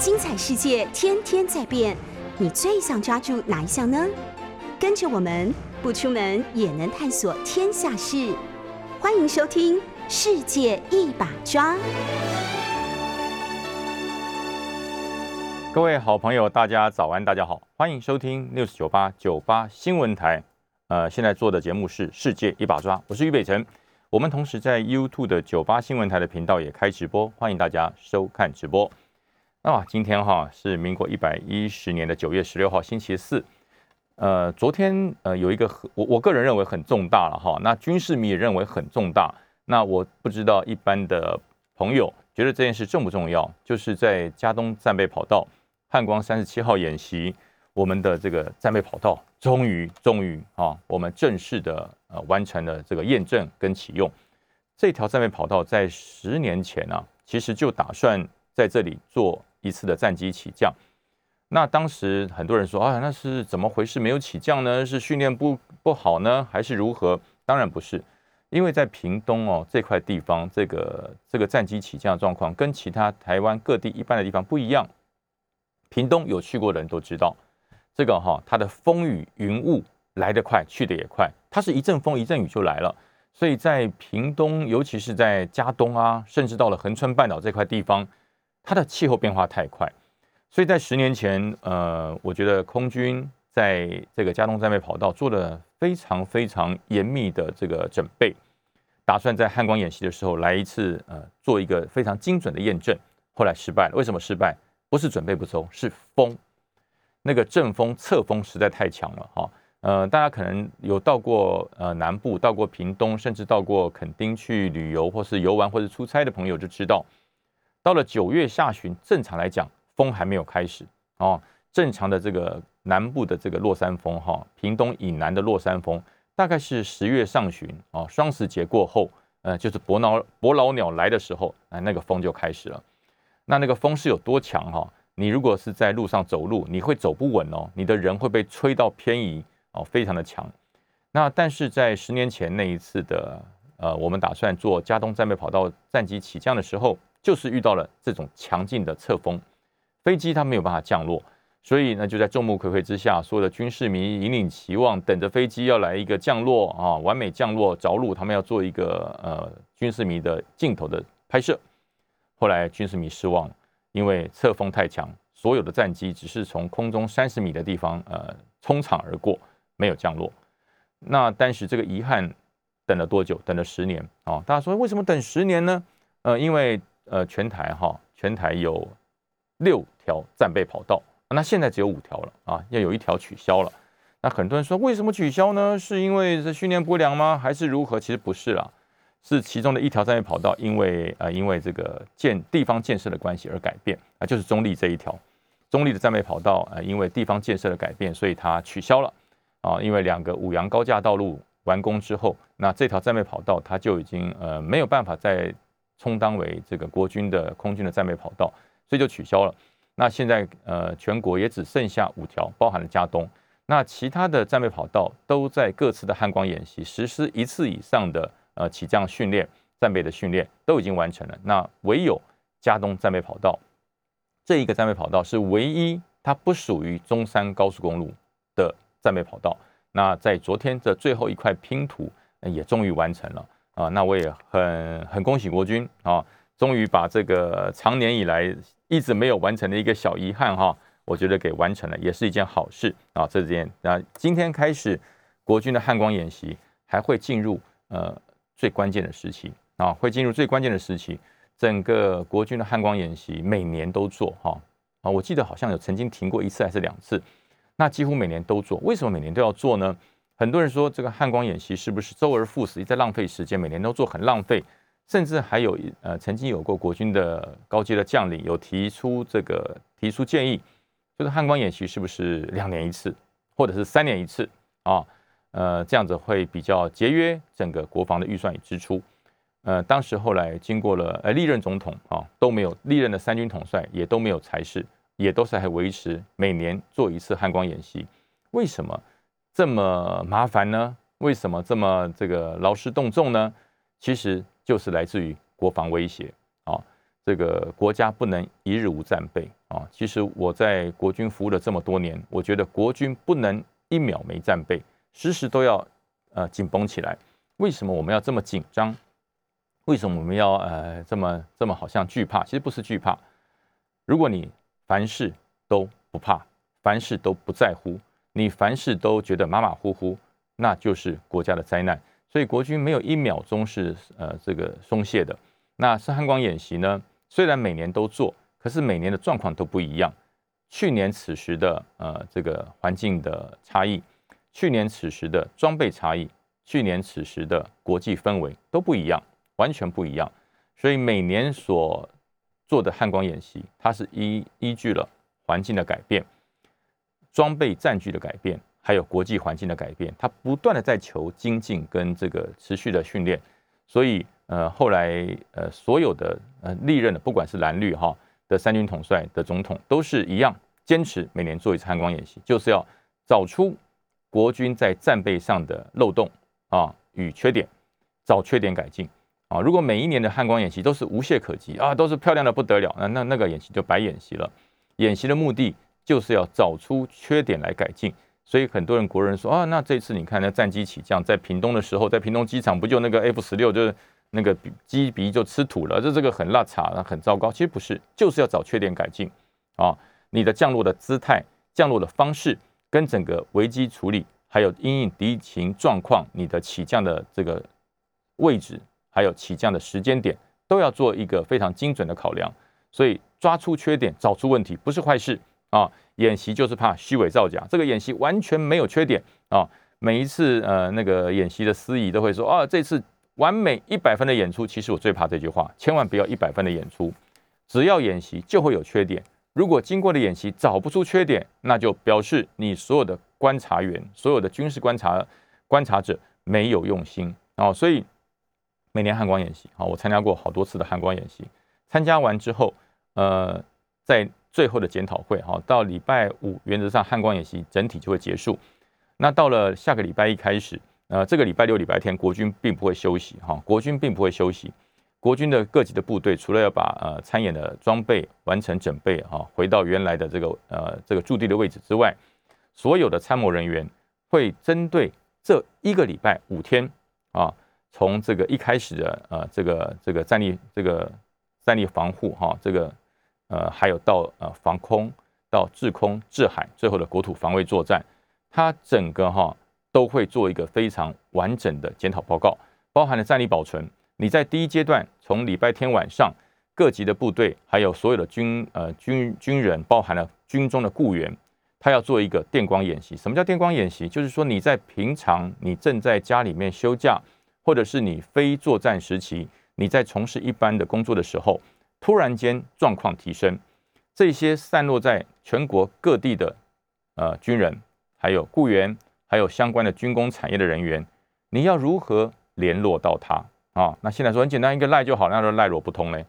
精彩世界天天在变，你最想抓住哪一项呢？跟着我们不出门也能探索天下事，欢迎收听《世界一把抓》。各位好朋友，大家早安，大家好，欢迎收听 News 九八九八新闻台。呃，现在做的节目是《世界一把抓》，我是于北辰。我们同时在 YouTube 的九八新闻台的频道也开直播，欢迎大家收看直播。那今天哈是民国一百一十年的九月十六号，星期四。呃，昨天呃有一个我我个人认为很重大了哈，那军事迷也认为很重大。那我不知道一般的朋友觉得这件事重不重要？就是在加东战备跑道汉光三十七号演习，我们的这个战备跑道终于终于啊，我们正式的呃完成了这个验证跟启用。这条战备跑道在十年前呢，其实就打算在这里做。一次的战机起降，那当时很多人说啊，那是怎么回事？没有起降呢？是训练不不好呢，还是如何？当然不是，因为在屏东哦这块地方，这个这个战机起降状况跟其他台湾各地一般的地方不一样。屏东有去过的人都知道，这个哈它的风雨云雾来得快，去得也快，它是一阵风一阵雨就来了。所以在屏东，尤其是在嘉东啊，甚至到了恒春半岛这块地方。它的气候变化太快，所以在十年前，呃，我觉得空军在这个加东战备跑道做了非常非常严密的这个准备，打算在汉光演习的时候来一次，呃，做一个非常精准的验证。后来失败了，为什么失败？不是准备不周，是风，那个阵风侧风实在太强了哈。呃，大家可能有到过呃南部，到过屏东，甚至到过垦丁去旅游或是游玩或者出差的朋友就知道。到了九月下旬，正常来讲，风还没有开始哦。正常的这个南部的这个落山风，哈，屏东以南的落山风，大概是十月上旬哦，双十节过后，呃，就是伯劳伯劳鸟来的时候，哎，那个风就开始了。那那个风是有多强哈？你如果是在路上走路，你会走不稳哦，你的人会被吹到偏移哦，非常的强。那但是在十年前那一次的，呃，我们打算做加东战备跑道战机起降的时候。就是遇到了这种强劲的侧风，飞机它没有办法降落，所以呢就在众目睽睽之下，所有的军事迷引领期望，等着飞机要来一个降落啊，完美降落着陆，他们要做一个呃军事迷的镜头的拍摄。后来军事迷失望，因为侧风太强，所有的战机只是从空中三十米的地方呃冲场而过，没有降落。那但是这个遗憾等了多久？等了十年啊！大家说为什么等十年呢？呃，因为呃，全台哈，全台有六条战备跑道，那现在只有五条了啊，要有一条取消了。那很多人说，为什么取消呢？是因为这训练不良吗？还是如何？其实不是啦，是其中的一条战备跑道，因为呃，因为这个建地方建设的关系而改变啊，就是中立这一条，中立的战备跑道呃，因为地方建设的改变，所以它取消了啊。因为两个五羊高架道路完工之后，那这条战备跑道它就已经呃没有办法再。充当为这个国军的空军的战备跑道，所以就取消了。那现在呃，全国也只剩下五条，包含了加东。那其他的战备跑道都在各次的汉光演习实施一次以上的呃起降训练、战备的训练都已经完成了。那唯有加东战备跑道这一个战备跑道是唯一它不属于中山高速公路的战备跑道。那在昨天的最后一块拼图也终于完成了。啊，那我也很很恭喜国军啊，终于把这个长年以来一直没有完成的一个小遗憾哈，我觉得给完成了，也是一件好事啊。这件那今天开始，国军的汉光演习还会进入呃最关键的时期啊，会进入最关键的时期。整个国军的汉光演习每年都做哈啊，我记得好像有曾经停过一次还是两次，那几乎每年都做。为什么每年都要做呢？很多人说这个汉光演习是不是周而复始，一在浪费时间，每年都做很浪费，甚至还有呃曾经有过国军的高阶的将领有提出这个提出建议，就是汉光演习是不是两年一次，或者是三年一次啊？呃，这样子会比较节约整个国防的预算与支出。呃，当时后来经过了呃历任总统啊都没有历任的三军统帅也都没有裁示，也都是还维持每年做一次汉光演习，为什么？这么麻烦呢？为什么这么这个劳师动众呢？其实就是来自于国防威胁啊！这个国家不能一日无战备啊。其实我在国军服务了这么多年，我觉得国军不能一秒没战备，时时都要呃紧绷起来。为什么我们要这么紧张？为什么我们要呃这么这么好像惧怕？其实不是惧怕。如果你凡事都不怕，凡事都不在乎，你凡事都觉得马马虎虎，那就是国家的灾难。所以国军没有一秒钟是呃这个松懈的。那是汉光演习呢？虽然每年都做，可是每年的状况都不一样。去年此时的呃这个环境的差异，去年此时的装备差异，去年此时的国际氛围都不一样，完全不一样。所以每年所做的汉光演习，它是依依据了环境的改变、装备占据的改变，还有国际环境的改变，他不断的在求精进跟这个持续的训练。所以呃后来呃所有的呃历任的不管是蓝绿哈的三军统帅的总统都是一样，坚持每年做一次汉光演习，就是要找出国军在战备上的漏洞啊与缺点，找缺点改进。啊，如果每一年的汉光演习都是无懈可击啊，都是漂亮的不得了，那那那个演习就白演习了。演习的目的就是要找出缺点来改进。所以很多人国人说啊，那这次你看那战机起降在屏东的时候，在屏东机场不就那个 F 十六就是那个机鼻就吃土了，这这个很辣差，很糟糕。其实不是，就是要找缺点改进啊。你的降落的姿态、降落的方式，跟整个危机处理，还有因应敌情状况，你的起降的这个位置。还有起降的时间点都要做一个非常精准的考量，所以抓出缺点、找出问题不是坏事啊。演习就是怕虚伪造假，这个演习完全没有缺点啊。每一次呃那个演习的司仪都会说啊，这次完美一百分的演出。其实我最怕这句话，千万不要一百分的演出，只要演习就会有缺点。如果经过的演习找不出缺点，那就表示你所有的观察员、所有的军事观察观察者没有用心啊，所以。每年汉光演习，好，我参加过好多次的汉光演习。参加完之后，呃，在最后的检讨会，哈，到礼拜五，原则上汉光演习整体就会结束。那到了下个礼拜一开始，呃，这个礼拜六、礼拜天，国军并不会休息，哈，国军并不会休息。国军的各级的部队，除了要把呃参演的装备完成整备，哈，回到原来的这个呃这个驻地的位置之外，所有的参谋人员会针对这一个礼拜五天，啊。从这个一开始的呃这个这个战力这个战力防护哈，这个呃还有到呃防空到制空制海，最后的国土防卫作战，它整个哈都会做一个非常完整的检讨报告，包含了战力保存。你在第一阶段，从礼拜天晚上各级的部队，还有所有的军呃军军人，包含了军中的雇员，他要做一个电光演习。什么叫电光演习？就是说你在平常你正在家里面休假。或者是你非作战时期，你在从事一般的工作的时候，突然间状况提升，这些散落在全国各地的呃军人，还有雇员，还有相关的军工产业的人员，你要如何联络到他啊？那现在说很简单，一个赖就好，那说赖若不通呢？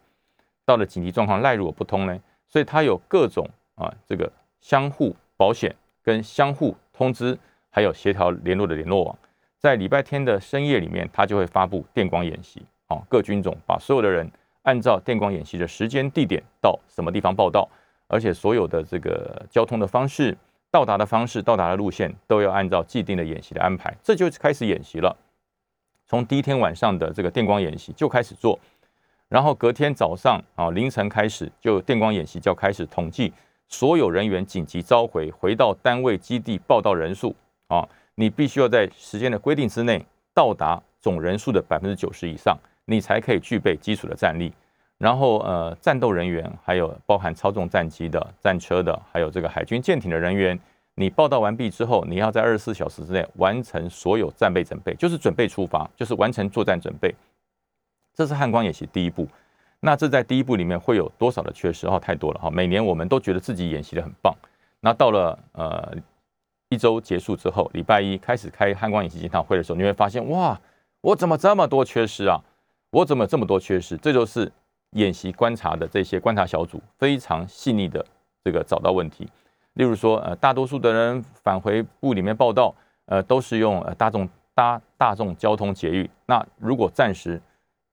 到了紧急状况，赖若不通呢？所以他有各种啊这个相互保险跟相互通知，还有协调联络的联络网。在礼拜天的深夜里面，他就会发布电光演习，哦，各军种把所有的人按照电光演习的时间、地点到什么地方报道，而且所有的这个交通的方式、到达的方式、到达的路线都要按照既定的演习的安排，这就开始演习了。从第一天晚上的这个电光演习就开始做，然后隔天早上啊凌晨开始就电光演习就要开始统计所有人员紧急召回回到单位基地报道人数啊。你必须要在时间的规定之内到达总人数的百分之九十以上，你才可以具备基础的战力。然后，呃，战斗人员还有包含操纵战机的、战车的，还有这个海军舰艇的人员，你报道完毕之后，你要在二十四小时之内完成所有战备准备，就是准备出发，就是完成作战准备。这是汉光演习第一步。那这在第一步里面会有多少的缺失？哦，太多了哈！每年我们都觉得自己演习的很棒，那到了呃。一周结束之后，礼拜一开始开汉光演习检讨会的时候，你会发现，哇，我怎么这么多缺失啊？我怎么这么多缺失？这就是演习观察的这些观察小组非常细腻的这个找到问题。例如说，呃，大多数的人返回部里面报道，呃，都是用呃大众搭大众交通捷运。那如果暂时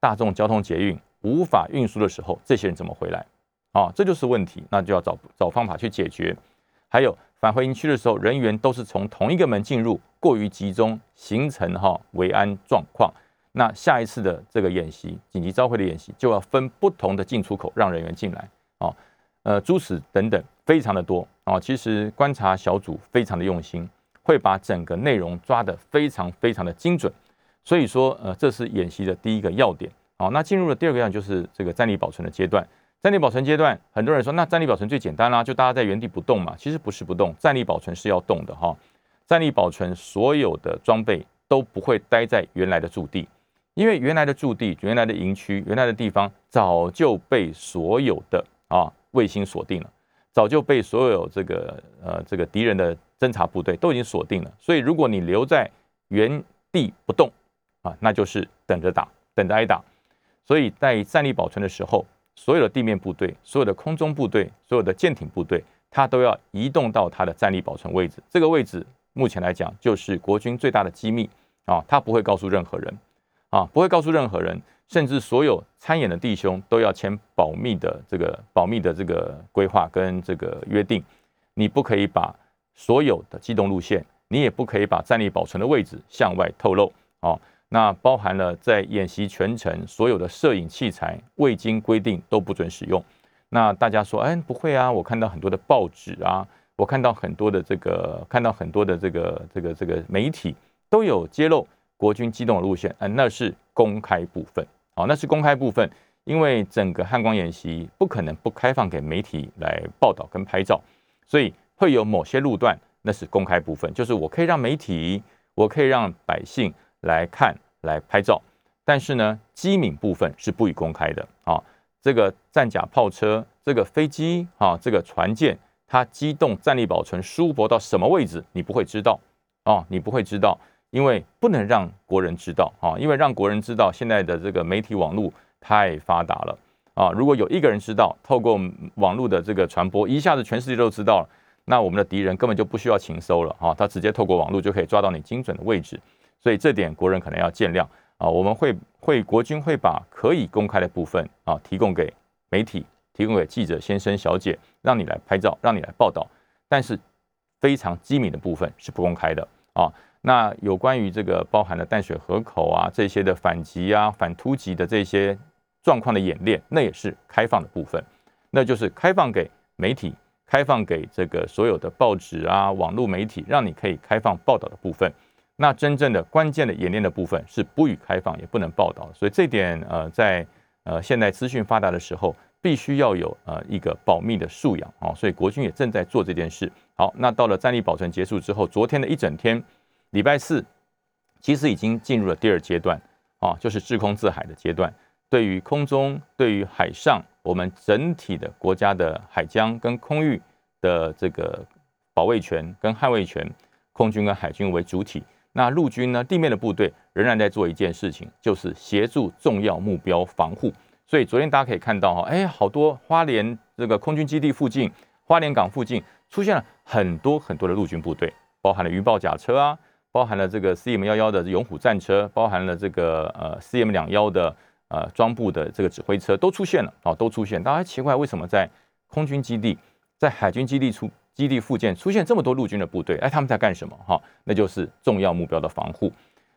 大众交通捷运无法运输的时候，这些人怎么回来？啊，这就是问题，那就要找找方法去解决。还有返回营区的时候，人员都是从同一个门进入，过于集中，形成哈维安状况。那下一次的这个演习，紧急召回的演习，就要分不同的进出口让人员进来。哦，呃，诸此等等，非常的多。哦，其实观察小组非常的用心，会把整个内容抓得非常非常的精准。所以说，呃，这是演习的第一个要点。好，那进入了第二个要，就是这个战力保存的阶段。战力保存阶段，很多人说，那战力保存最简单啦，就大家在原地不动嘛。其实不是不动，战力保存是要动的哈。战力保存所有的装备都不会待在原来的驻地，因为原来的驻地、原来的营区、原来的地方早就被所有的啊卫星锁定了，早就被所有这个呃这个敌人的侦察部队都已经锁定了。所以如果你留在原地不动啊，那就是等着打，等着挨打。所以在战力保存的时候，所有的地面部队、所有的空中部队、所有的舰艇部队，它都要移动到它的战力保存位置。这个位置目前来讲，就是国军最大的机密啊，他不会告诉任何人啊，不会告诉任何人，甚至所有参演的弟兄都要签保密的这个保密的这个规划跟这个约定。你不可以把所有的机动路线，你也不可以把战力保存的位置向外透露啊。那包含了在演习全程所有的摄影器材未经规定都不准使用。那大家说，哎，不会啊，我看到很多的报纸啊，我看到很多的这个，看到很多的这个这个这个媒体都有揭露国军机动的路线，嗯，那是公开部分，好，那是公开部分，因为整个汉光演习不可能不开放给媒体来报道跟拍照，所以会有某些路段那是公开部分，就是我可以让媒体，我可以让百姓。来看，来拍照，但是呢，机敏部分是不予公开的啊。这个战甲炮车，这个飞机啊，这个船舰，它机动战力保存疏薄到什么位置，你不会知道哦，你不会知道，因为不能让国人知道啊，因为让国人知道，现在的这个媒体网络太发达了啊。如果有一个人知道，透过网络的这个传播，一下子全世界都知道了，那我们的敌人根本就不需要情搜了啊，他直接透过网络就可以抓到你精准的位置。所以这点国人可能要见谅啊，我们会会国军会把可以公开的部分啊提供给媒体，提供给记者先生小姐，让你来拍照，让你来报道。但是非常机密的部分是不公开的啊。那有关于这个包含了淡水河口啊这些的反击啊、反突击的这些状况的演练，那也是开放的部分，那就是开放给媒体，开放给这个所有的报纸啊、网络媒体，让你可以开放报道的部分。那真正的关键的演练的部分是不予开放，也不能报道，所以这点呃，在呃现在资讯发达的时候，必须要有呃一个保密的素养啊，所以国军也正在做这件事。好，那到了战力保存结束之后，昨天的一整天，礼拜四其实已经进入了第二阶段啊，就是制空自海的阶段。对于空中、对于海上，我们整体的国家的海疆跟空域的这个保卫权跟捍卫权，空军跟海军为主体。那陆军呢？地面的部队仍然在做一件事情，就是协助重要目标防护。所以昨天大家可以看到哈，哎，好多花莲这个空军基地附近、花莲港附近出现了很多很多的陆军部队，包含了鱼爆甲车啊，包含了这个 C M 幺幺的勇虎战车，包含了这个呃 C M 两幺的呃装部的这个指挥车都出现了啊，都出现。大家奇怪为什么在空军基地、在海军基地出？基地附近出现这么多陆军的部队，哎，他们在干什么？哈，那就是重要目标的防护。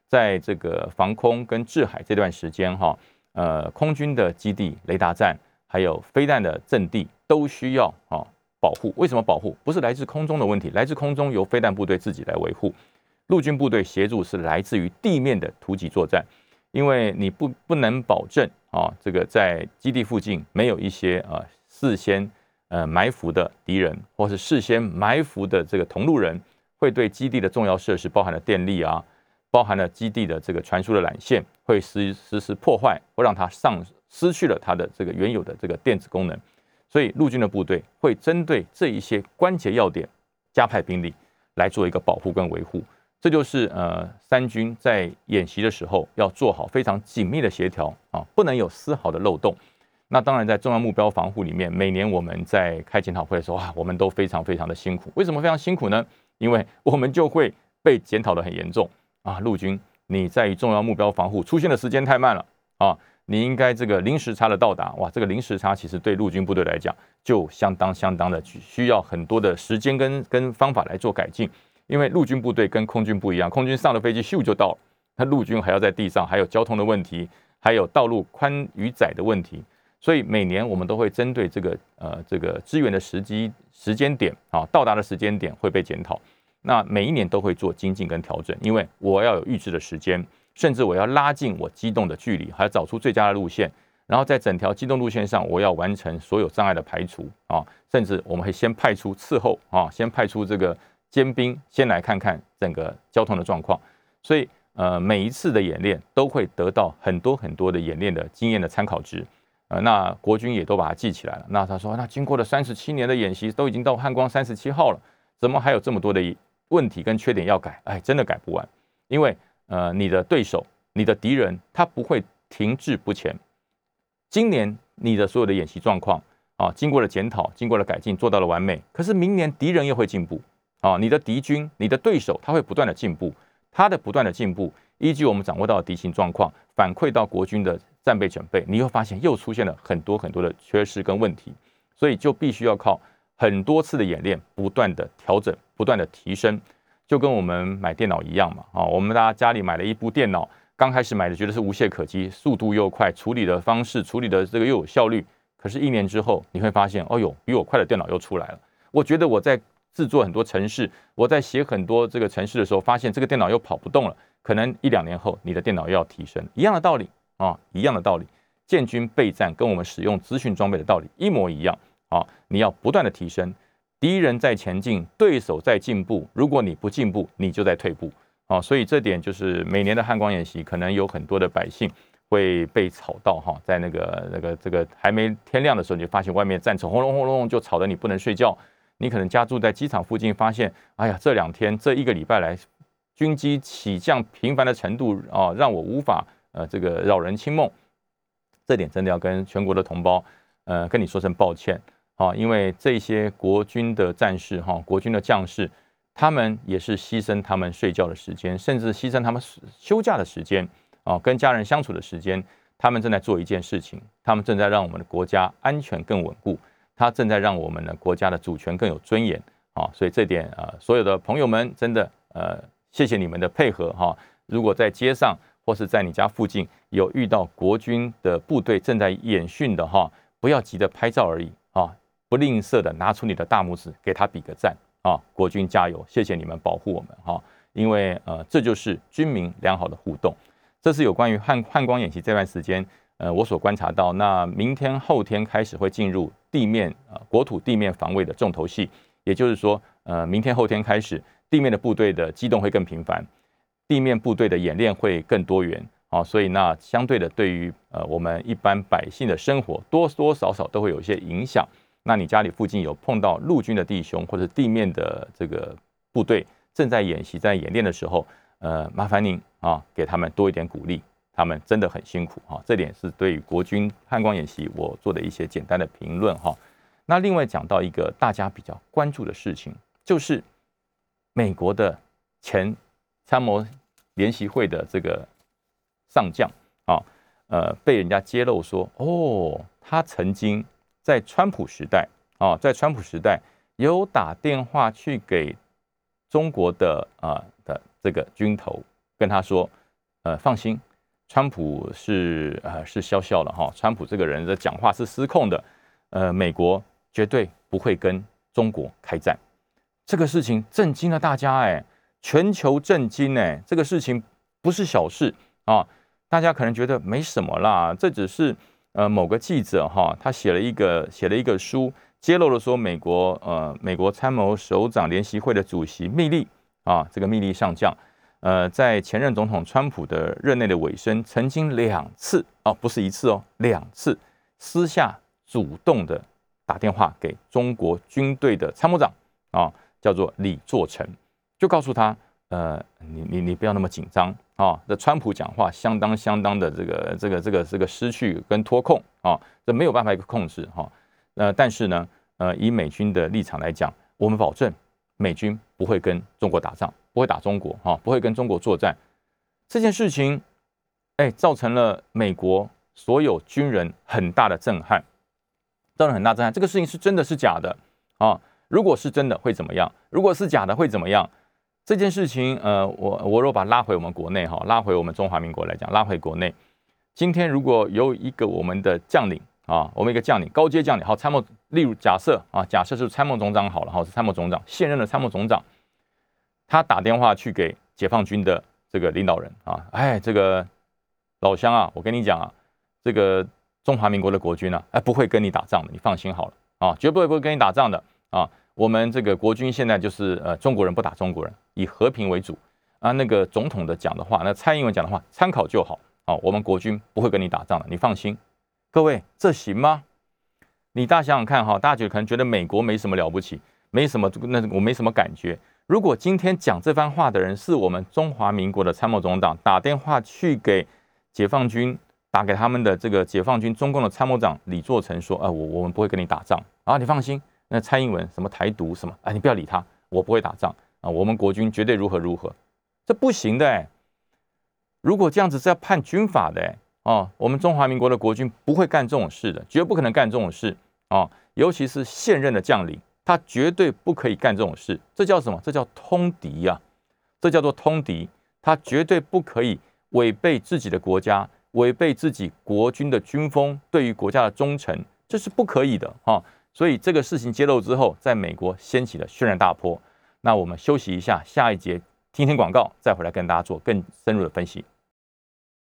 在这个防空跟制海这段时间，哈，呃，空军的基地、雷达站还有飞弹的阵地都需要啊保护。为什么保护？不是来自空中的问题，来自空中由飞弹部队自己来维护，陆军部队协助是来自于地面的突击作战。因为你不不能保证啊，这个在基地附近没有一些啊事先。呃，埋伏的敌人，或是事先埋伏的这个同路人，会对基地的重要设施，包含了电力啊，包含了基地的这个传输的缆线，会实实施破坏，会让它上失去了它的这个原有的这个电子功能。所以陆军的部队会针对这一些关节要点，加派兵力来做一个保护跟维护。这就是呃三军在演习的时候要做好非常紧密的协调啊，不能有丝毫的漏洞。那当然，在重要目标防护里面，每年我们在开检讨会的时候啊，我们都非常非常的辛苦。为什么非常辛苦呢？因为我们就会被检讨的很严重啊。陆军，你在于重要目标防护出现的时间太慢了啊，你应该这个零时差的到达，哇，这个零时差其实对陆军部队来讲就相当相当的需要很多的时间跟跟方法来做改进，因为陆军部队跟空军不一样，空军上了飞机咻就到了，那陆军还要在地上，还有交通的问题，还有道路宽与窄的问题，所以每年我们都会针对这个呃这个支援的时机时间点啊，到达的时间点会被检讨，那每一年都会做精进跟调整，因为我要有预知的时间。甚至我要拉近我机动的距离，还要找出最佳的路线，然后在整条机动路线上，我要完成所有障碍的排除啊！甚至我们会先派出伺候啊，先派出这个尖兵，先来看看整个交通的状况。所以，呃，每一次的演练都会得到很多很多的演练的经验的参考值。呃，那国军也都把它记起来了。那他说，那经过了三十七年的演习，都已经到汉光三十七号了，怎么还有这么多的问题跟缺点要改？哎，真的改不完，因为。呃，你的对手、你的敌人，他不会停滞不前。今年你的所有的演习状况啊，经过了检讨、经过了改进，做到了完美。可是明年敌人又会进步啊，你的敌军、你的对手，他会不断的进步。他的不断的进步，依据我们掌握到敌情状况，反馈到国军的战备准备，你会发现又出现了很多很多的缺失跟问题。所以就必须要靠很多次的演练，不断的调整，不断的提升。就跟我们买电脑一样嘛，啊，我们大家家里买了一部电脑，刚开始买的觉得是无懈可击，速度又快，处理的方式处理的这个又有效率。可是，一年之后你会发现，哦呦，比我快的电脑又出来了。我觉得我在制作很多城市，我在写很多这个城市的时候，发现这个电脑又跑不动了。可能一两年后，你的电脑又要提升，一样的道理啊，一样的道理。建军备战跟我们使用资讯装备的道理一模一样啊，你要不断的提升。敌人在前进，对手在进步。如果你不进步，你就在退步。啊，所以这点就是每年的汉光演习，可能有很多的百姓会被吵到哈，在那个那个这个还没天亮的时候，你就发现外面战车轰隆轰隆就吵得你不能睡觉。你可能家住在机场附近，发现哎呀，这两天这一个礼拜来，军机起降频繁的程度啊，让我无法呃这个扰人清梦。这点真的要跟全国的同胞呃跟你说声抱歉。啊，因为这些国军的战士哈，国军的将士，他们也是牺牲他们睡觉的时间，甚至牺牲他们休假的时间啊，跟家人相处的时间，他们正在做一件事情，他们正在让我们的国家安全更稳固，他正在让我们的国家的主权更有尊严啊，所以这点啊，所有的朋友们真的呃，谢谢你们的配合哈。如果在街上或是在你家附近有遇到国军的部队正在演训的哈，不要急着拍照而已啊。不吝啬的拿出你的大拇指，给他比个赞啊！国军加油，谢谢你们保护我们哈！因为呃，这就是军民良好的互动。这是有关于汉汉光演习这段时间，呃，我所观察到。那明天后天开始会进入地面啊国土地面防卫的重头戏，也就是说，呃，明天后天开始，地面的部队的机动会更频繁，地面部队的演练会更多元啊，所以那相对的，对于呃我们一般百姓的生活，多多少少都会有一些影响。那你家里附近有碰到陆军的弟兄或者地面的这个部队正在演习、在演练的时候，呃，麻烦您啊，给他们多一点鼓励，他们真的很辛苦哈。这点是对国军汉光演习我做的一些简单的评论哈。那另外讲到一个大家比较关注的事情，就是美国的前参谋联席会的这个上将啊，呃，被人家揭露说，哦，他曾经。在川普时代啊，在川普时代有打电话去给中国的啊的这个军头，跟他说，呃，放心，川普是呃是笑笑了哈，川普这个人的讲话是失控的，呃，美国绝对不会跟中国开战。这个事情震惊了大家哎，全球震惊哎，这个事情不是小事啊，大家可能觉得没什么啦，这只是。呃，某个记者哈，他写了一个写了一个书，揭露了说美国呃美国参谋首长联席会的主席密利啊，这个密利上将，呃，在前任总统川普的任内的尾声，曾经两次哦，不是一次哦，两次私下主动的打电话给中国军队的参谋长啊，叫做李作成，就告诉他，呃，你你你不要那么紧张。啊，这川普讲话相当相当的这个这个这个这个失去跟脱控啊，这没有办法一个控制哈。呃，但是呢，呃，以美军的立场来讲，我们保证美军不会跟中国打仗，不会打中国哈，不会跟中国作战。这件事情，哎，造成了美国所有军人很大的震撼，造成很大震撼。这个事情是真的是假的啊？如果是真的会怎么样？如果是假的会怎么样？这件事情，呃，我我若把拉回我们国内哈，拉回我们中华民国来讲，拉回国内，今天如果有一个我们的将领啊，我们一个将领，高阶将领，好参谋，例如假设啊，假设是参谋总长好了哈，是参谋总长，现任的参谋总长，他打电话去给解放军的这个领导人啊，哎，这个老乡啊，我跟你讲啊，这个中华民国的国军呢，哎，不会跟你打仗的，你放心好了啊，绝不会不会跟你打仗的啊。我们这个国军现在就是呃中国人不打中国人，以和平为主啊。那个总统的讲的话，那蔡英文讲的话参考就好啊。我们国军不会跟你打仗的，你放心。各位，这行吗？你大家想想看哈，大家可能觉得美国没什么了不起，没什么那我没什么感觉。如果今天讲这番话的人是我们中华民国的参谋总长，打电话去给解放军，打给他们的这个解放军中共的参谋长李作成说，啊，我我们不会跟你打仗啊，你放心。那蔡英文什么台独什么？哎，你不要理他，我不会打仗啊！我们国军绝对如何如何，这不行的哎！如果这样子是要判军法的哎哦，我们中华民国的国军不会干这种事的，绝不可能干这种事哦。尤其是现任的将领，他绝对不可以干这种事。这叫什么？这叫通敌呀！这叫做通敌，他绝对不可以违背自己的国家，违背自己国军的军风，对于国家的忠诚，这是不可以的哈。所以这个事情揭露之后，在美国掀起了轩然大波。那我们休息一下，下一节听听广告，再回来跟大家做更深入的分析。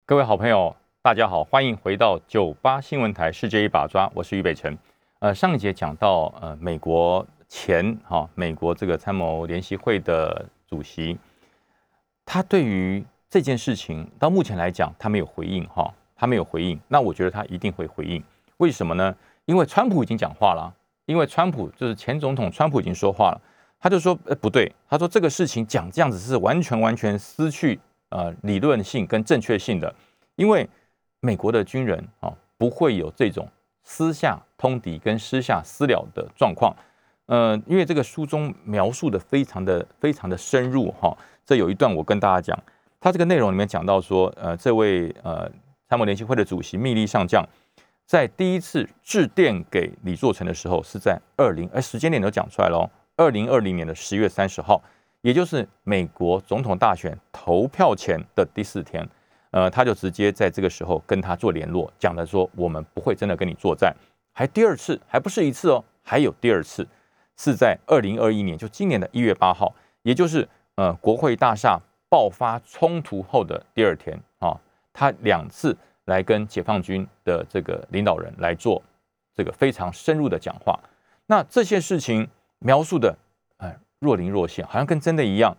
各位好朋友，大家好，欢迎回到九八新闻台《世界一把抓》，我是于北辰。呃，上一节讲到，呃，美国前哈美国这个参谋联席会的主席，他对于这件事情到目前来讲，他没有回应哈，他没有回应。那我觉得他一定会回应，为什么呢？因为川普已经讲话了。因为川普就是前总统，川普已经说话了，他就说：“呃，不对，他说这个事情讲这样子是完全完全失去呃理论性跟正确性的，因为美国的军人啊不会有这种私下通敌跟私下私了的状况，呃，因为这个书中描述的非常的非常的深入哈，这有一段我跟大家讲，他这个内容里面讲到说，呃，这位呃参谋联席会的主席密利上将。”在第一次致电给李作成的时候，是在二零，哎，时间点都讲出来了，二零二零年的十月三十号，也就是美国总统大选投票前的第四天，呃，他就直接在这个时候跟他做联络，讲的说我们不会真的跟你作战，还第二次，还不是一次哦，还有第二次，是在二零二一年，就今年的一月八号，也就是呃国会大厦爆发冲突后的第二天啊，他两次。来跟解放军的这个领导人来做这个非常深入的讲话，那这些事情描述的哎若隐若现，好像跟真的一样。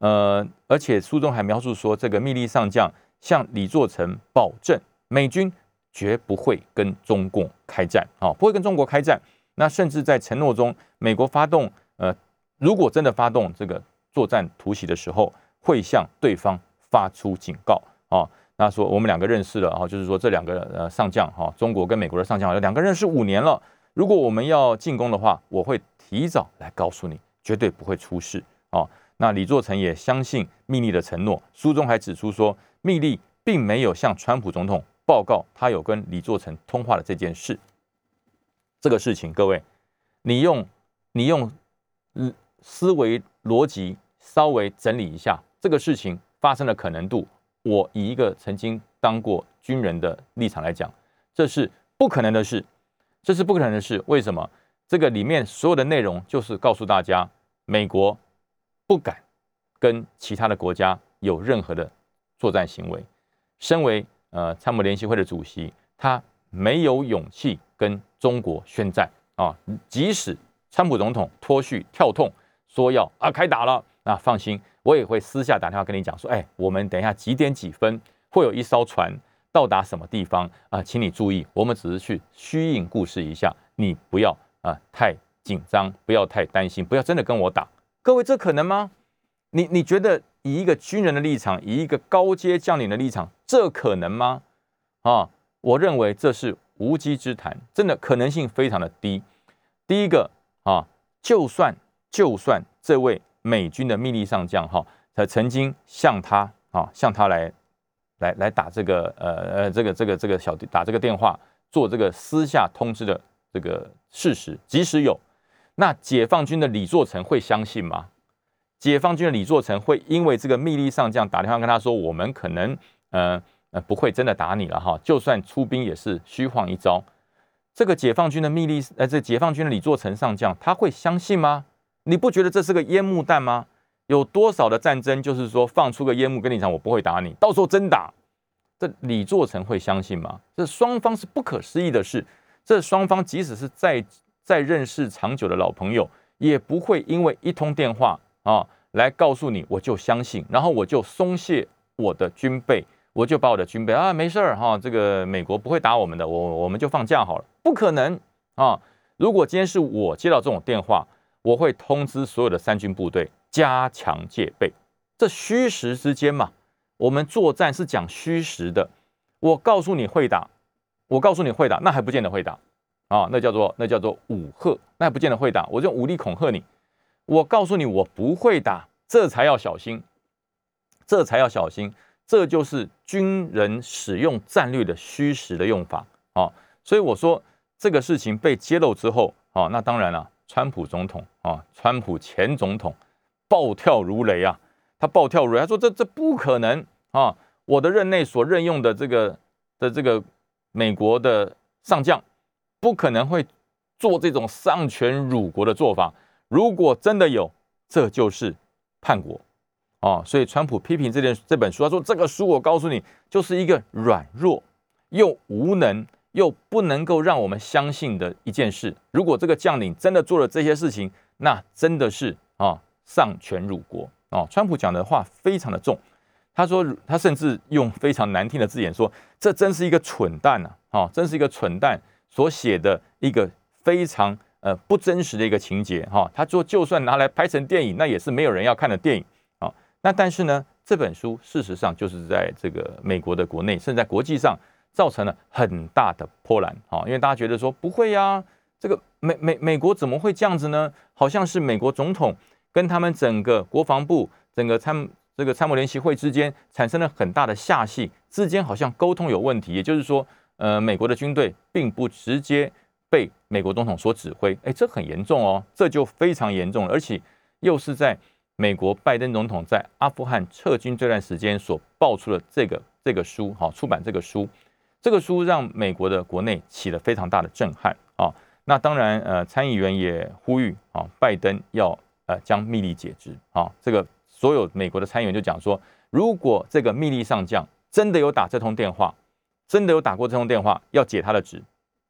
呃，而且书中还描述说，这个密利上将向李作成保证，美军绝不会跟中共开战啊，不会跟中国开战。那甚至在承诺中，美国发动呃，如果真的发动这个作战突袭的时候，会向对方发出警告啊。那说我们两个认识了啊，就是说这两个呃上将哈，中国跟美国的上将，两个认识五年了。如果我们要进攻的话，我会提早来告诉你，绝对不会出事啊。那李作成也相信密利的承诺，书中还指出说，密利并没有向川普总统报告他有跟李作成通话的这件事。这个事情，各位，你用你用思维逻辑稍微整理一下，这个事情发生的可能度。我以一个曾经当过军人的立场来讲，这是不可能的事，这是不可能的事。为什么？这个里面所有的内容就是告诉大家，美国不敢跟其他的国家有任何的作战行为。身为呃参谋联席会的主席，他没有勇气跟中国宣战啊！即使川普总统脱序跳痛说要啊开打了，那放心。我也会私下打电话跟你讲说，哎，我们等一下几点几分会有一艘船到达什么地方啊？请你注意，我们只是去虚应故事一下，你不要啊太紧张，不要太担心，不要真的跟我打。各位，这可能吗？你你觉得以一个军人的立场，以一个高阶将领的立场，这可能吗？啊，我认为这是无稽之谈，真的可能性非常的低。第一个啊，就算就算这位。美军的秘密上将哈，他曾经向他啊向他来来来打这个呃呃这个这个这个小打这个电话做这个私下通知的这个事实，即使有，那解放军的李作成会相信吗？解放军的李作成会因为这个密令上将打电话跟他说，我们可能呃呃不会真的打你了哈，就算出兵也是虚晃一招。这个解放军的密令呃这解放军的李作成上将他会相信吗？你不觉得这是个烟幕弹吗？有多少的战争就是说放出个烟幕跟你讲我不会打你，到时候真打，这李作成会相信吗？这双方是不可思议的事。这双方即使是在在认识长久的老朋友，也不会因为一通电话。啊，来告诉你，我就相信，然后我就松懈我的军备，我就把我的军备啊，没事儿哈，这个美国不会打我们的，我我们就放假好了，不可能啊！如果今天是我接到这种电话，我会通知所有的三军部队加强戒备。这虚实之间嘛，我们作战是讲虚实的。我告诉你会打，我告诉你会打，那还不见得会打啊，那叫做那叫做武吓，那不见得会打，我用武力恐吓你。我告诉你，我不会打，这才要小心，这才要小心，这就是军人使用战略的虚实的用法啊！所以我说这个事情被揭露之后啊，那当然了，川普总统啊，川普前总统暴跳如雷啊，他暴跳如雷，他说这这不可能啊！我的任内所任用的这个的这个美国的上将，不可能会做这种丧权辱国的做法。如果真的有，这就是叛国哦。所以川普批评这件这本书，他说这个书我告诉你，就是一个软弱又无能又不能够让我们相信的一件事。如果这个将领真的做了这些事情，那真的是啊丧权辱国哦。川普讲的话非常的重，他说他甚至用非常难听的字眼说，这真是一个蠢蛋呐！哦，真是一个蠢蛋所写的一个非常。呃，不真实的一个情节哈，他说就算拿来拍成电影，那也是没有人要看的电影啊。那但是呢，这本书事实上就是在这个美国的国内，甚至在国际上造成了很大的波澜啊。因为大家觉得说不会呀，这个美美美国怎么会这样子呢？好像是美国总统跟他们整个国防部、整个参这个参谋联席会之间产生了很大的下戏，之间好像沟通有问题。也就是说，呃，美国的军队并不直接。被美国总统所指挥，哎，这很严重哦，这就非常严重了，而且又是在美国拜登总统在阿富汗撤军这段时间所爆出的这个这个书，好，出版这个书，这个书让美国的国内起了非常大的震撼啊。那当然，呃，参议员也呼吁啊，拜登要呃将密令解职啊。这个所有美国的参议员就讲说，如果这个密令上将真的有打这通电话，真的有打过这通电话，要解他的职。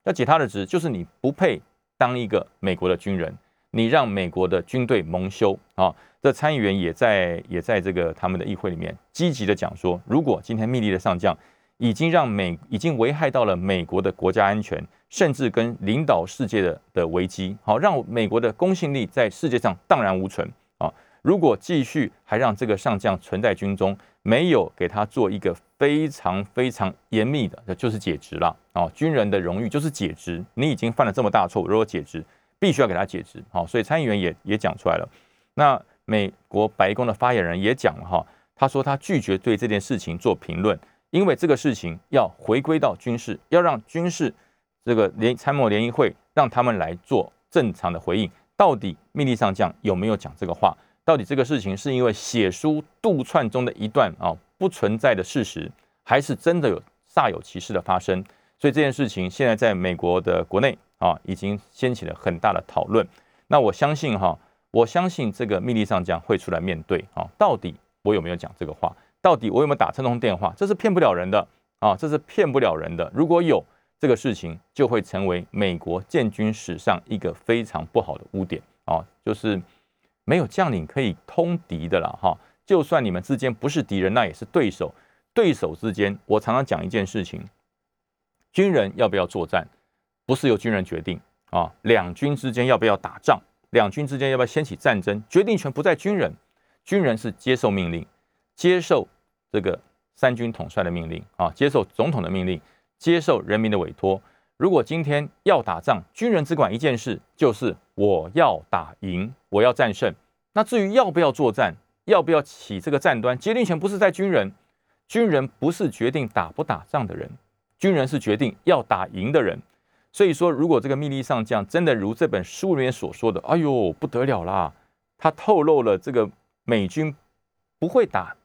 要解他的职，就是你不配当一个美国的军人，你让美国的军队蒙羞啊！这参议员也在也在这个他们的议会里面积极的讲说，如果今天密令的上将已经让美已经危害到了美国的国家安全，甚至跟领导世界的的危机，好让美国的公信力在世界上荡然无存啊！如果继续还让这个上将存在军中，没有给他做一个非常非常严密的，就是解职了啊！军人的荣誉就是解职，你已经犯了这么大错误，如果解职，必须要给他解职。好，所以参议员也也讲出来了。那美国白宫的发言人也讲了哈，他说他拒绝对这件事情做评论，因为这个事情要回归到军事，要让军事这个联参谋联谊会让他们来做正常的回应。到底密令上将有没有讲这个话？到底这个事情是因为写书杜撰中的一段啊不存在的事实，还是真的有煞有其事的发生？所以这件事情现在在美国的国内啊已经掀起了很大的讨论。那我相信哈，我相信这个秘密上将会出来面对啊，到底我有没有讲这个话？到底我有没有打这通电话？这是骗不了人的啊，这是骗不了人的。如果有这个事情，就会成为美国建军史上一个非常不好的污点啊，就是。没有将领可以通敌的了哈，就算你们之间不是敌人，那也是对手。对手之间，我常常讲一件事情：军人要不要作战，不是由军人决定啊。两军之间要不要打仗，两军之间要不要掀起战争，决定权不在军人，军人是接受命令，接受这个三军统帅的命令啊，接受总统的命令，接受人民的委托。如果今天要打仗，军人只管一件事，就是我要打赢，我要战胜。那至于要不要作战，要不要起这个战端，决定权不是在军人，军人不是决定打不打仗的人，军人是决定要打赢的人。所以说，如果这个密利上将真的如这本书里面所说的，哎呦不得了啦，他透露了这个美军不会打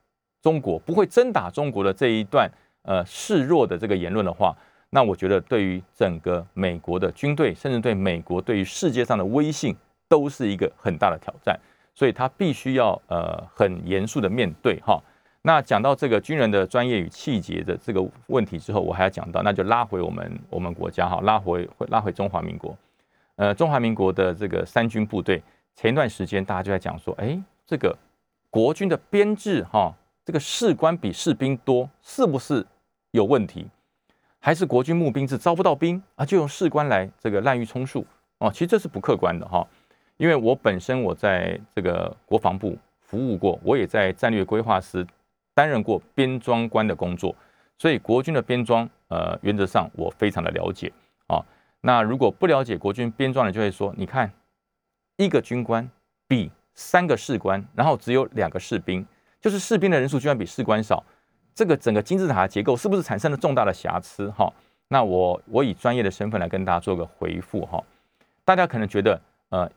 中国，不会真打中国的这一段呃示弱的这个言论的话，那我觉得对于整个美国的军队，甚至对美国对于世界上的威信，都是一个很大的挑战。所以他必须要呃很严肃的面对哈。那讲到这个军人的专业与气节的这个问题之后，我还要讲到，那就拉回我们我们国家哈，拉回拉回中华民国。呃，中华民国的这个三军部队，前一段时间大家就在讲说，哎，这个国军的编制哈，这个士官比士兵多，是不是有问题？还是国军募兵制招不到兵啊，就用士官来这个滥竽充数哦？其实这是不客观的哈，因为我本身我在这个国防部服务过，我也在战略规划师。担任过编装官的工作，所以国军的编装，呃，原则上我非常的了解啊。那如果不了解国军编装的，就会说，你看一个军官比三个士官，然后只有两个士兵，就是士兵的人数居然比士官少，这个整个金字塔结构是不是产生了重大的瑕疵？哈，那我我以专业的身份来跟大家做个回复哈。大家可能觉得，呃，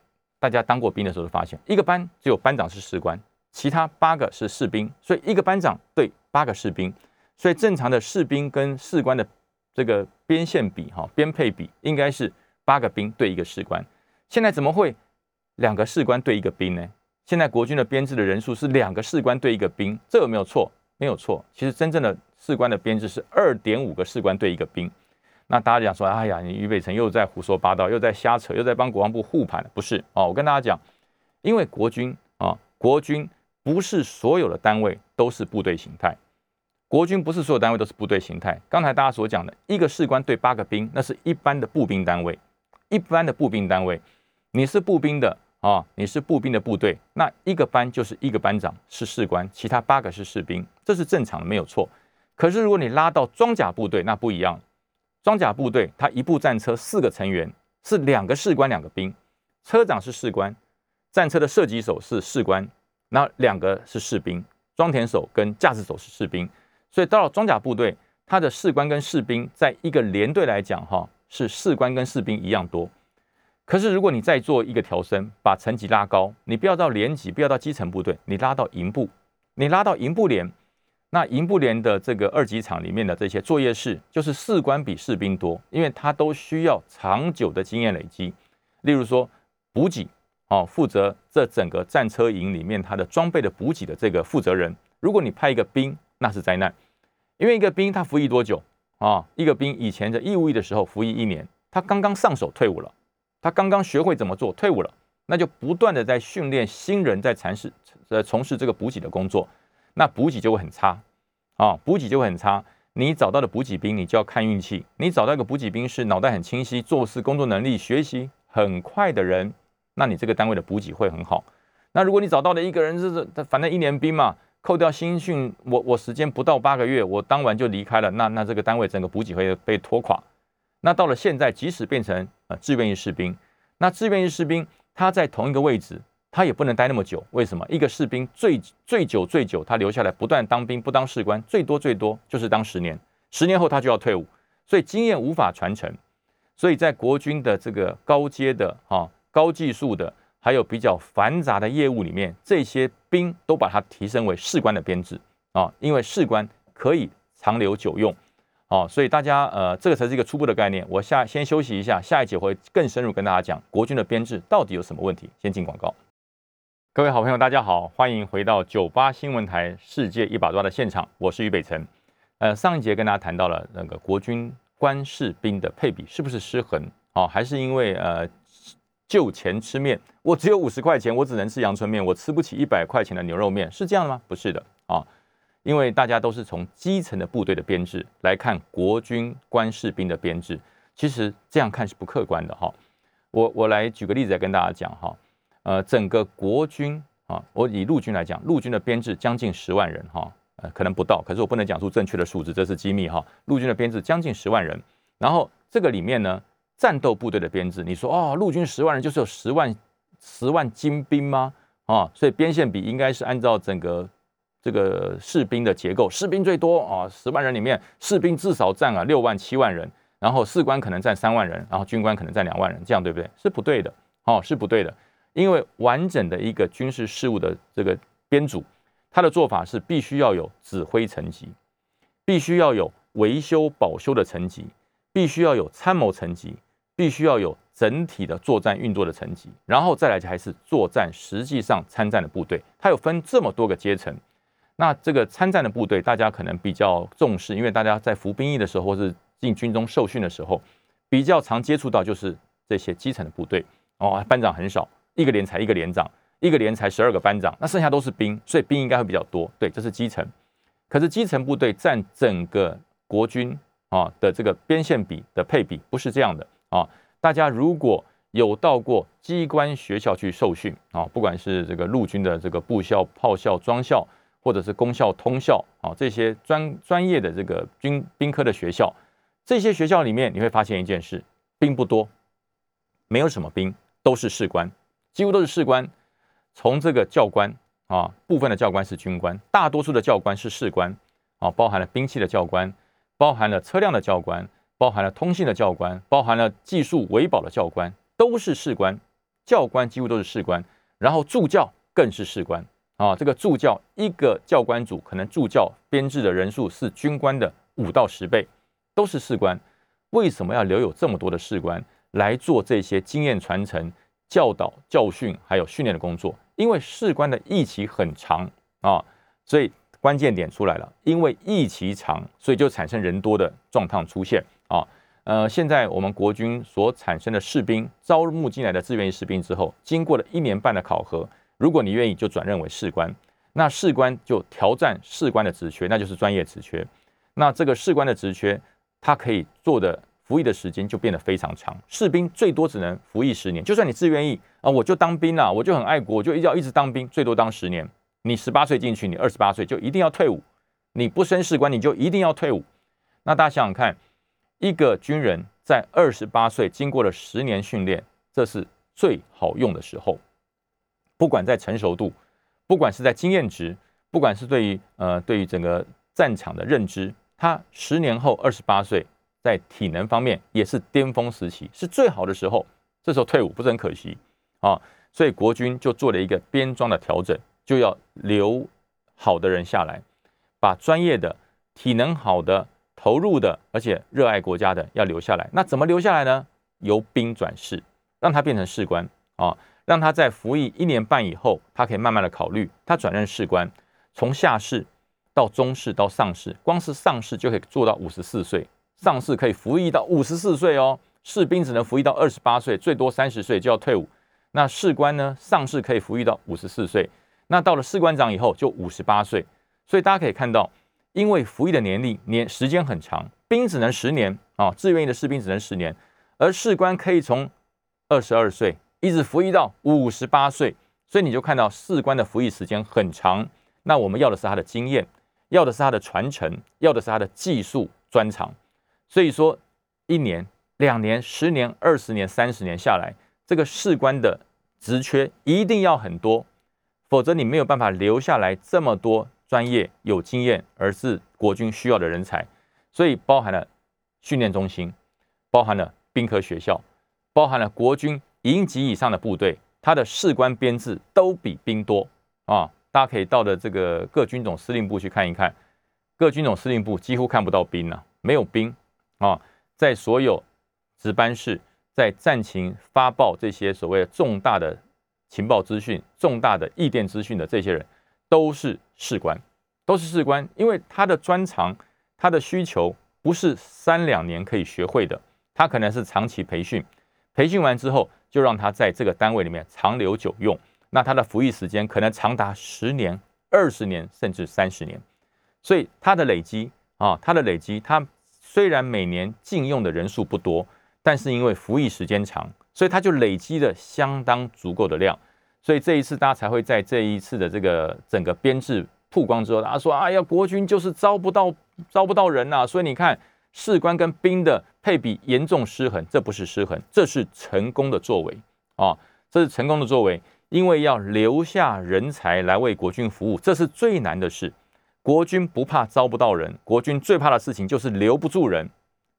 大家当过兵的时候就发现，一个班只有班长是士官。其他八个是士兵，所以一个班长对八个士兵，所以正常的士兵跟士官的这个编线比哈编配比应该是八个兵对一个士官。现在怎么会两个士官对一个兵呢？现在国军的编制的人数是两个士官对一个兵，这有没有错？没有错。其实真正的士官的编制是二点五个士官对一个兵。那大家讲说，哎呀，你俞北辰又在胡说八道，又在瞎扯，又在帮国防部护盘，不是哦？我跟大家讲，因为国军啊，国军。不是所有的单位都是部队形态，国军不是所有单位都是部队形态。刚才大家所讲的一个士官对八个兵，那是一般的步兵单位，一般的步兵单位，你是步兵的啊，你是步兵的部队，那一个班就是一个班长是士官，其他八个是士兵，这是正常的，没有错。可是如果你拉到装甲部队，那不一样，装甲部队它一部战车四个成员是两个士官两个兵，车长是士官，战车的射击手是士官。那两个是士兵，装填手跟驾驶手是士兵，所以到了装甲部队，他的士官跟士兵在一个连队来讲，哈，是士官跟士兵一样多。可是如果你再做一个调升，把层级拉高，你不要到连级，不要到基层部队，你拉到营部，你拉到营部连，那营部连的这个二级厂里面的这些作业室，就是士官比士兵多，因为他都需要长久的经验累积，例如说补给。哦，负责这整个战车营里面他的装备的补给的这个负责人，如果你派一个兵，那是灾难，因为一个兵他服役多久啊？一个兵以前在义务役的时候服役一年，他刚刚上手退伍了，他刚刚学会怎么做退伍了，那就不断的在训练新人在尝试呃从事这个补给的工作，那补给就会很差啊，补给就会很差。你找到的补给兵，你就要看运气。你找到一个补给兵是脑袋很清晰、做事工作能力、学习很快的人。那你这个单位的补给会很好。那如果你找到的一个人是他，反正一年兵嘛，扣掉新训，我我时间不到八个月，我当完就离开了。那那这个单位整个补给会被拖垮。那到了现在，即使变成呃志愿役士兵，那志愿役士兵他在同一个位置，他也不能待那么久。为什么？一个士兵最最久最久，他留下来不断当兵，不当士官，最多最多就是当十年。十年后他就要退伍，所以经验无法传承。所以在国军的这个高阶的哈。高技术的，还有比较繁杂的业务里面，这些兵都把它提升为士官的编制啊，因为士官可以长留久用，哦，所以大家呃，这个才是一个初步的概念。我下先休息一下，下一节会更深入跟大家讲国军的编制到底有什么问题。先进广告，各位好朋友，大家好，欢迎回到九八新闻台世界一把抓的现场，我是于北辰。呃，上一节跟大家谈到了那个国军官士兵的配比是不是失衡哦，还是因为呃。就钱吃面，我只有五十块钱，我只能吃阳春面，我吃不起一百块钱的牛肉面，是这样的吗？不是的啊，因为大家都是从基层的部队的编制来看国军官士兵的编制，其实这样看是不客观的哈。我我来举个例子来跟大家讲哈，呃，整个国军啊，我以陆军来讲，陆军的编制将近十万人哈，呃，可能不到，可是我不能讲出正确的数字，这是机密哈。陆军的编制将近十万人，然后这个里面呢。战斗部队的编制，你说哦，陆军十万人就是有十万十万精兵吗？啊，所以边线比应该是按照整个这个士兵的结构，士兵最多啊，十万人里面士兵至少占啊六万七万人，然后士官可能占三万人，然后军官可能占两万人，这样对不对？是不对的，哦，是不对的，因为完整的一个军事事务的这个编组，他的做法是必须要有指挥层级，必须要有维修保修的层级，必须要有参谋层级，必须要有整体的作战运作的层级，然后再来才是作战实际上参战的部队，它有分这么多个阶层。那这个参战的部队，大家可能比较重视，因为大家在服兵役的时候，或是进军中受训的时候，比较常接触到就是这些基层的部队哦，班长很少，一个连才一个连长，一个连才十二个班长，那剩下都是兵，所以兵应该会比较多。对，这是基层。可是基层部队占整个国军啊的这个边线比的配比不是这样的啊。大家如果有到过机关学校去受训啊，不管是这个陆军的这个步校、炮校、装校。或者是公校、通校啊，这些专专业的这个军兵科的学校，这些学校里面你会发现一件事，兵不多，没有什么兵，都是士官，几乎都是士官。从这个教官啊，部分的教官是军官，大多数的教官是士官啊，包含了兵器的教官，包含了车辆的教官，包含了通信的教官，包含了技术维保的教官，都是士官。教官几乎都是士官，然后助教更是士官。啊，这个助教一个教官组可能助教编制的人数是军官的五到十倍，都是士官。为什么要留有这么多的士官来做这些经验传承、教导、教训还有训练的工作？因为士官的役期很长啊，所以关键点出来了。因为役期长，所以就产生人多的状况出现啊。呃，现在我们国军所产生的士兵招募进来的志愿士兵之后，经过了一年半的考核。如果你愿意，就转任为士官，那士官就调战士官的职缺，那就是专业职缺。那这个士官的职缺，他可以做的服役的时间就变得非常长。士兵最多只能服役十年，就算你自愿役啊，我就当兵啊，我就很爱国，我就一定要一直当兵，最多当十年。你十八岁进去，你二十八岁就一定要退伍。你不升士官，你就一定要退伍。那大家想想看，一个军人在二十八岁经过了十年训练，这是最好用的时候。不管在成熟度，不管是在经验值，不管是对于呃对于整个战场的认知，他十年后二十八岁，在体能方面也是巅峰时期，是最好的时候。这时候退伍不是很可惜啊？所以国军就做了一个编装的调整，就要留好的人下来，把专业的、体能好的、投入的，而且热爱国家的要留下来。那怎么留下来呢？由兵转士，让他变成士官啊。让他在服役一年半以后，他可以慢慢的考虑，他转任士官，从下士到中士到上士，光是上士就可以做到五十四岁，上士可以服役到五十四岁哦。士兵只能服役到二十八岁，最多三十岁就要退伍。那士官呢，上士可以服役到五十四岁，那到了士官长以后就五十八岁。所以大家可以看到，因为服役的年龄年时间很长，兵只能十年啊，志愿役的士兵只能十年，而士官可以从二十二岁。一直服役到五十八岁，所以你就看到士官的服役时间很长。那我们要的是他的经验，要的是他的传承，要的是他的技术专长。所以说，一年、两年、十年、二十年、三十年下来，这个士官的职缺一定要很多，否则你没有办法留下来这么多专业、有经验，而是国军需要的人才。所以包含了训练中心，包含了兵科学校，包含了国军。营级以上的部队，他的士官编制都比兵多啊！大家可以到的这个各军种司令部去看一看，各军种司令部几乎看不到兵了，没有兵啊！在所有值班室，在战情发报这些所谓重大的情报资讯、重大的意电资讯的这些人，都是士官，都是士官，因为他的专长、他的需求不是三两年可以学会的，他可能是长期培训，培训完之后。就让他在这个单位里面长留久用，那他的服役时间可能长达十年、二十年，甚至三十年。所以他的累积啊，他的累积，他虽然每年禁用的人数不多，但是因为服役时间长，所以他就累积了相当足够的量。所以这一次大家才会在这一次的这个整个编制曝光之后，大家说：“哎呀，国军就是招不到招不到人呐。”所以你看。士官跟兵的配比严重失衡，这不是失衡，这是成功的作为啊！这是成功的作为，因为要留下人才来为国军服务，这是最难的事。国军不怕招不到人，国军最怕的事情就是留不住人。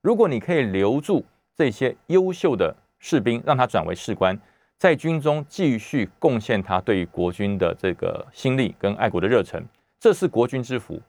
如果你可以留住这些优秀的士兵，让他转为士官，在军中继续贡献他对于国军的这个心力跟爱国的热忱，这是国军之福。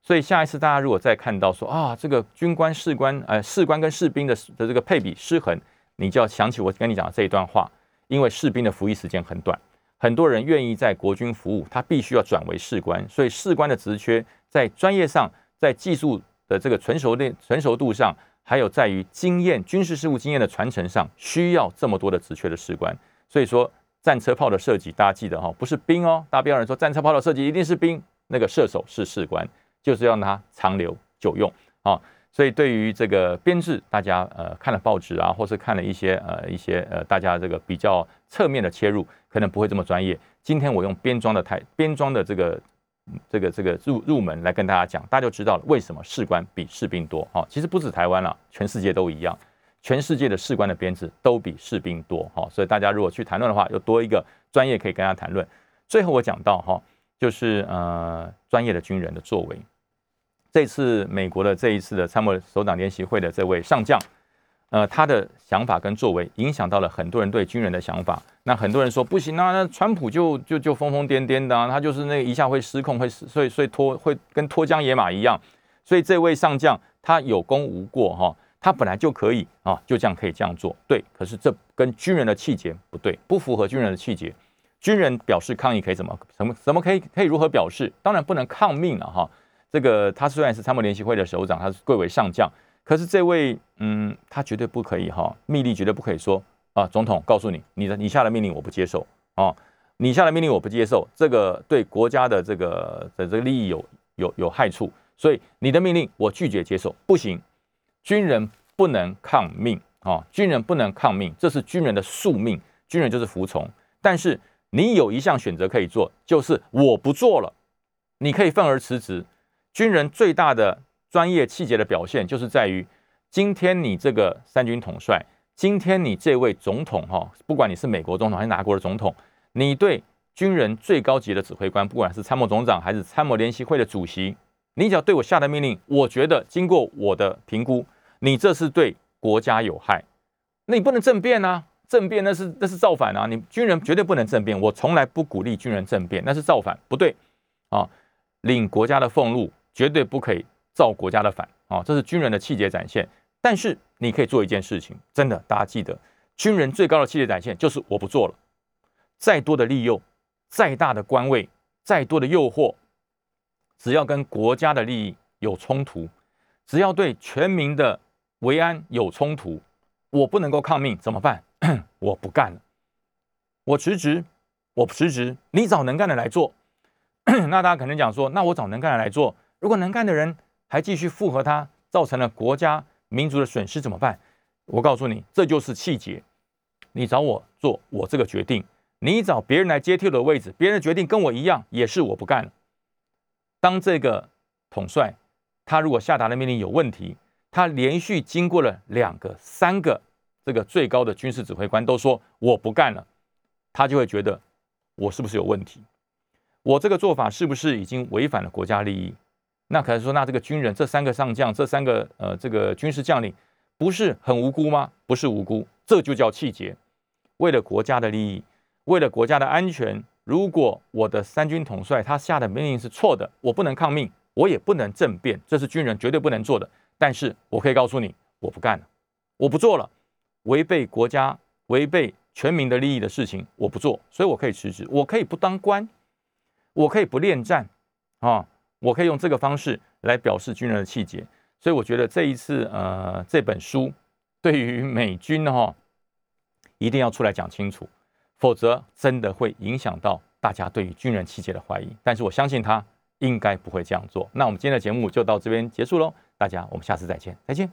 所以下一次大家如果再看到说啊，这个军官士官，呃，士官跟士兵的的这个配比失衡，你就要想起我跟你讲的这一段话，因为士兵的服役时间很短，很多人愿意在国军服务，他必须要转为士官，所以士官的职缺在专业上，在技术的这个纯熟的纯熟度上。还有在于经验、军事事务经验的传承上，需要这么多的职缺的士官。所以说，战车炮的设计，大家记得哈，不是兵哦。大家不要人说战车炮的设计一定是兵，那个射手是士官，就是要让它长留久用啊。所以对于这个编制，大家呃看了报纸啊，或是看了一些呃一些呃大家这个比较侧面的切入，可能不会这么专业。今天我用编装的台编装的这个。这个这个入入门来跟大家讲，大家就知道了为什么士官比士兵多哈。其实不止台湾了，全世界都一样，全世界的士官的编制都比士兵多哈。所以大家如果去谈论的话，又多一个专业可以跟大家谈论。最后我讲到哈，就是呃专业的军人的作为。这次美国的这一次的参谋首长联席会的这位上将。呃，他的想法跟作为影响到了很多人对军人的想法。那很多人说不行啊，那川普就就就疯疯癫癫的，他就是那一下会失控，会所以所以脱会跟脱缰野马一样。所以这位上将他有功无过哈，他本来就可以啊，就这样可以这样做。对，可是这跟军人的气节不对，不符合军人的气节。军人表示抗议可以怎么什么怎么可以可以如何表示？当然不能抗命了哈。这个他虽然是参谋联席会的首长，他是贵为上将。可是这位，嗯，他绝对不可以哈，密令绝对不可以说啊，总统告诉你，你的你下的命令我不接受啊，你下的命令我不接受，这个对国家的这个的这个利益有有有害处，所以你的命令我拒绝接受，不行，军人不能抗命啊，军人不能抗命，这是军人的宿命，军人就是服从，但是你有一项选择可以做，就是我不做了，你可以愤而辞职，军人最大的。专业气节的表现，就是在于今天你这个三军统帅，今天你这位总统哈，不管你是美国总统还是哪国的总统，你对军人最高级的指挥官，不管是参谋总长还是参谋联席会的主席，你只要对我下的命令，我觉得经过我的评估，你这是对国家有害，那你不能政变啊！政变那是那是造反啊！你军人绝对不能政变，我从来不鼓励军人政变，那是造反，不对啊！领国家的俸禄绝对不可以。造国家的反啊，这是军人的气节展现。但是你可以做一件事情，真的，大家记得，军人最高的气节展现就是我不做了。再多的利诱，再大的官位，再多的诱惑，只要跟国家的利益有冲突，只要对全民的维安有冲突，我不能够抗命，怎么办？我不干了，我辞职，我辞职。你找能干的来做。那大家可能讲说，那我找能干的来做，如果能干的人。还继续附和他，造成了国家民族的损失，怎么办？我告诉你，这就是气节。你找我做我这个决定，你找别人来接替我的位置，别人的决定跟我一样，也是我不干了。当这个统帅他如果下达的命令有问题，他连续经过了两个、三个这个最高的军事指挥官都说我不干了，他就会觉得我是不是有问题？我这个做法是不是已经违反了国家利益？那可能说，那这个军人这三个上将，这三个呃这个军事将领，不是很无辜吗？不是无辜，这就叫气节。为了国家的利益，为了国家的安全，如果我的三军统帅他下的命令是错的，我不能抗命，我也不能政变，这是军人绝对不能做的。但是我可以告诉你，我不干了，我不做了，违背国家、违背全民的利益的事情，我不做，所以我可以辞职，我可以不当官，我可以不恋战啊。我可以用这个方式来表示军人的气节，所以我觉得这一次，呃，这本书对于美军哈，一定要出来讲清楚，否则真的会影响到大家对于军人气节的怀疑。但是我相信他应该不会这样做。那我们今天的节目就到这边结束喽，大家我们下次再见，再见。